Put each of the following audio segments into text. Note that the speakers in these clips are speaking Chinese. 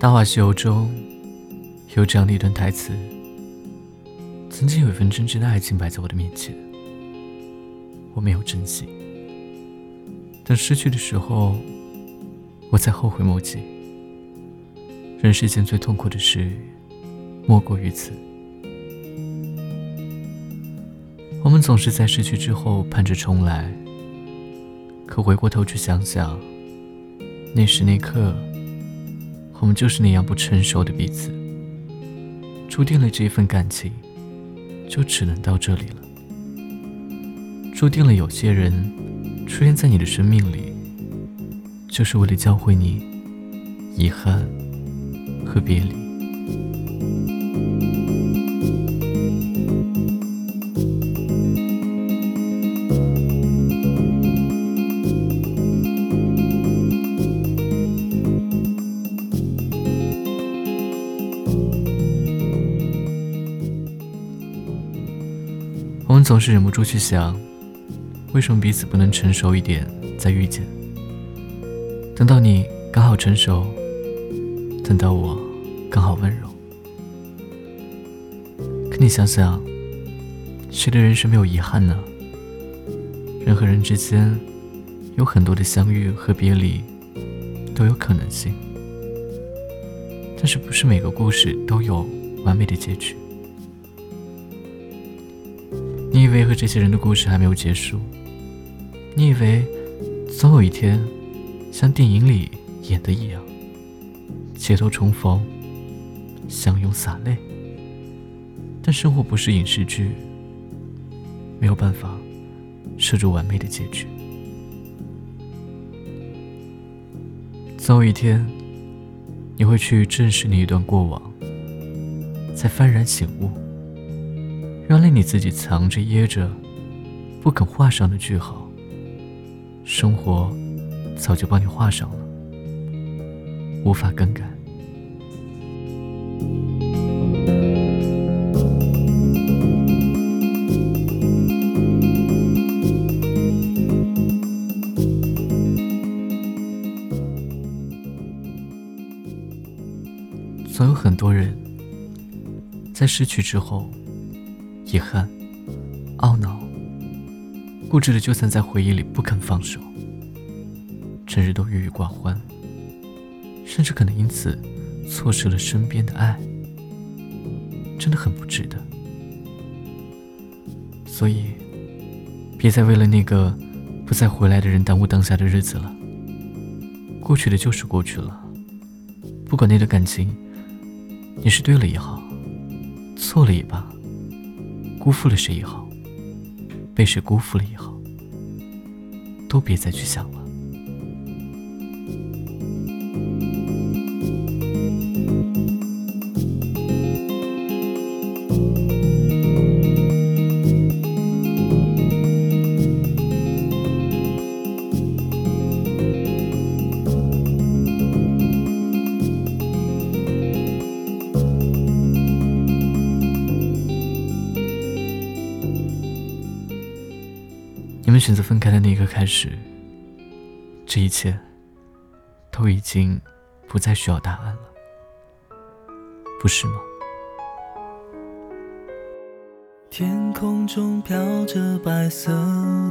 《大话西游》中有这样的一段台词：“曾经有一份真挚的爱情摆在我的面前，我没有珍惜。等失去的时候，我才后悔莫及。人世间最痛苦的事，莫过于此。我们总是在失去之后盼着重来，可回过头去想想，那时那刻。”我们就是那样不成熟的彼此，注定了这一份感情就只能到这里了。注定了有些人出现在你的生命里，就是为了教会你遗憾和别离。我们总是忍不住去想，为什么彼此不能成熟一点再遇见？等到你刚好成熟，等到我刚好温柔。可你想想，谁的人生没有遗憾呢？人和人之间有很多的相遇和别离都有可能性，但是不是每个故事都有完美的结局？你以为和这些人的故事还没有结束？你以为总有一天，像电影里演的一样，街头重逢，相拥洒泪？但生活不是影视剧，没有办法设置完美的结局。总有一天，你会去正视那一段过往，才幡然醒悟。原来你自己藏着掖着，不肯画上的句号，生活早就帮你画上了，无法更改。总有很多人在失去之后。遗憾、懊恼、固执的，就算在回忆里不肯放手，整日都郁郁寡欢，甚至可能因此错失了身边的爱，真的很不值得。所以，别再为了那个不再回来的人耽误当下的日子了。过去的就是过去了，不管那段感情，你是对了也好，错了也罢。辜负了谁也好，被谁辜负了也好，都别再去想了。们选择分开的那一刻开始，这一切都已经不再需要答案了，不是吗？天空中飘着白色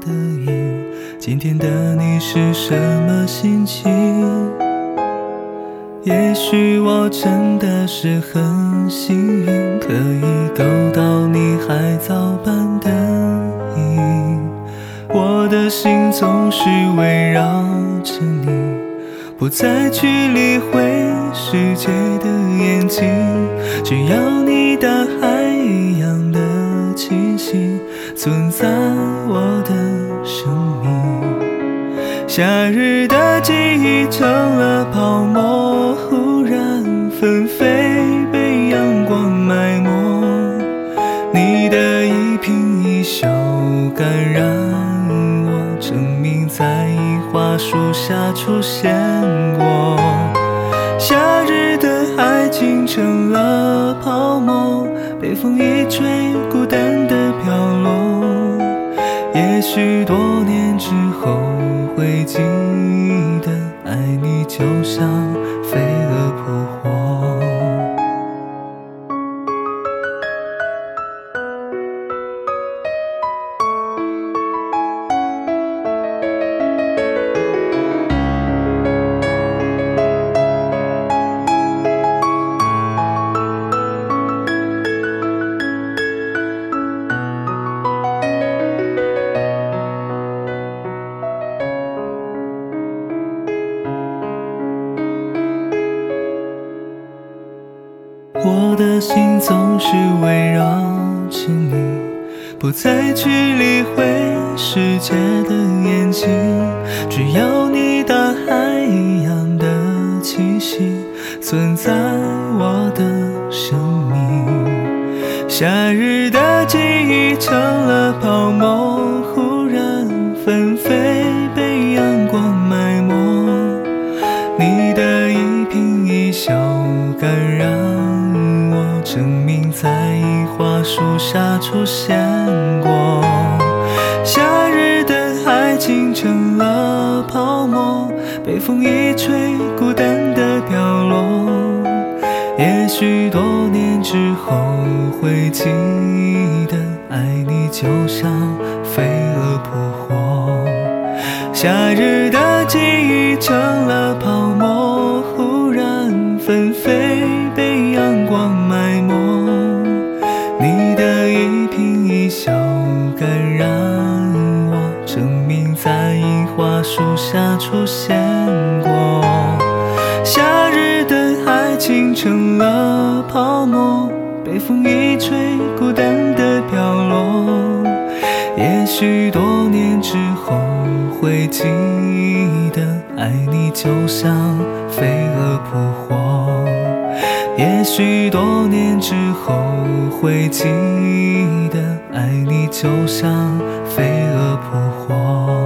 的云，今天的你是什么心情？也许我真的是很幸运，可以够到你海藻般的影。我的心总是围绕着你，不再去理会世界的眼睛，只要你大海一样的气息存在我的生命。夏日的记忆成了泡沫，忽然纷飞，被阳光埋没。你的一颦一笑感染。树下出现过，夏日的爱情成了泡沫，被风一吹，孤单的飘落。也许多年之后会记得，爱你就像的心总是围绕着你，不再去理会世界的眼睛，只要你大海一样的气息存在我的生命。夏日的记忆成了泡沫，忽然纷飞，被阳光埋没。你的一颦一笑感染，花树下出现过。夏日的爱情成了泡沫，被风一吹，孤单的飘落。也许多年之后会记得，爱你就像飞蛾扑火。夏日的记忆成了泡沫，忽然纷飞，情成了泡沫，被风一吹，孤单的飘落。也许多年之后会记得，爱你就像飞蛾扑火。也许多年之后会记得，爱你就像飞蛾扑火。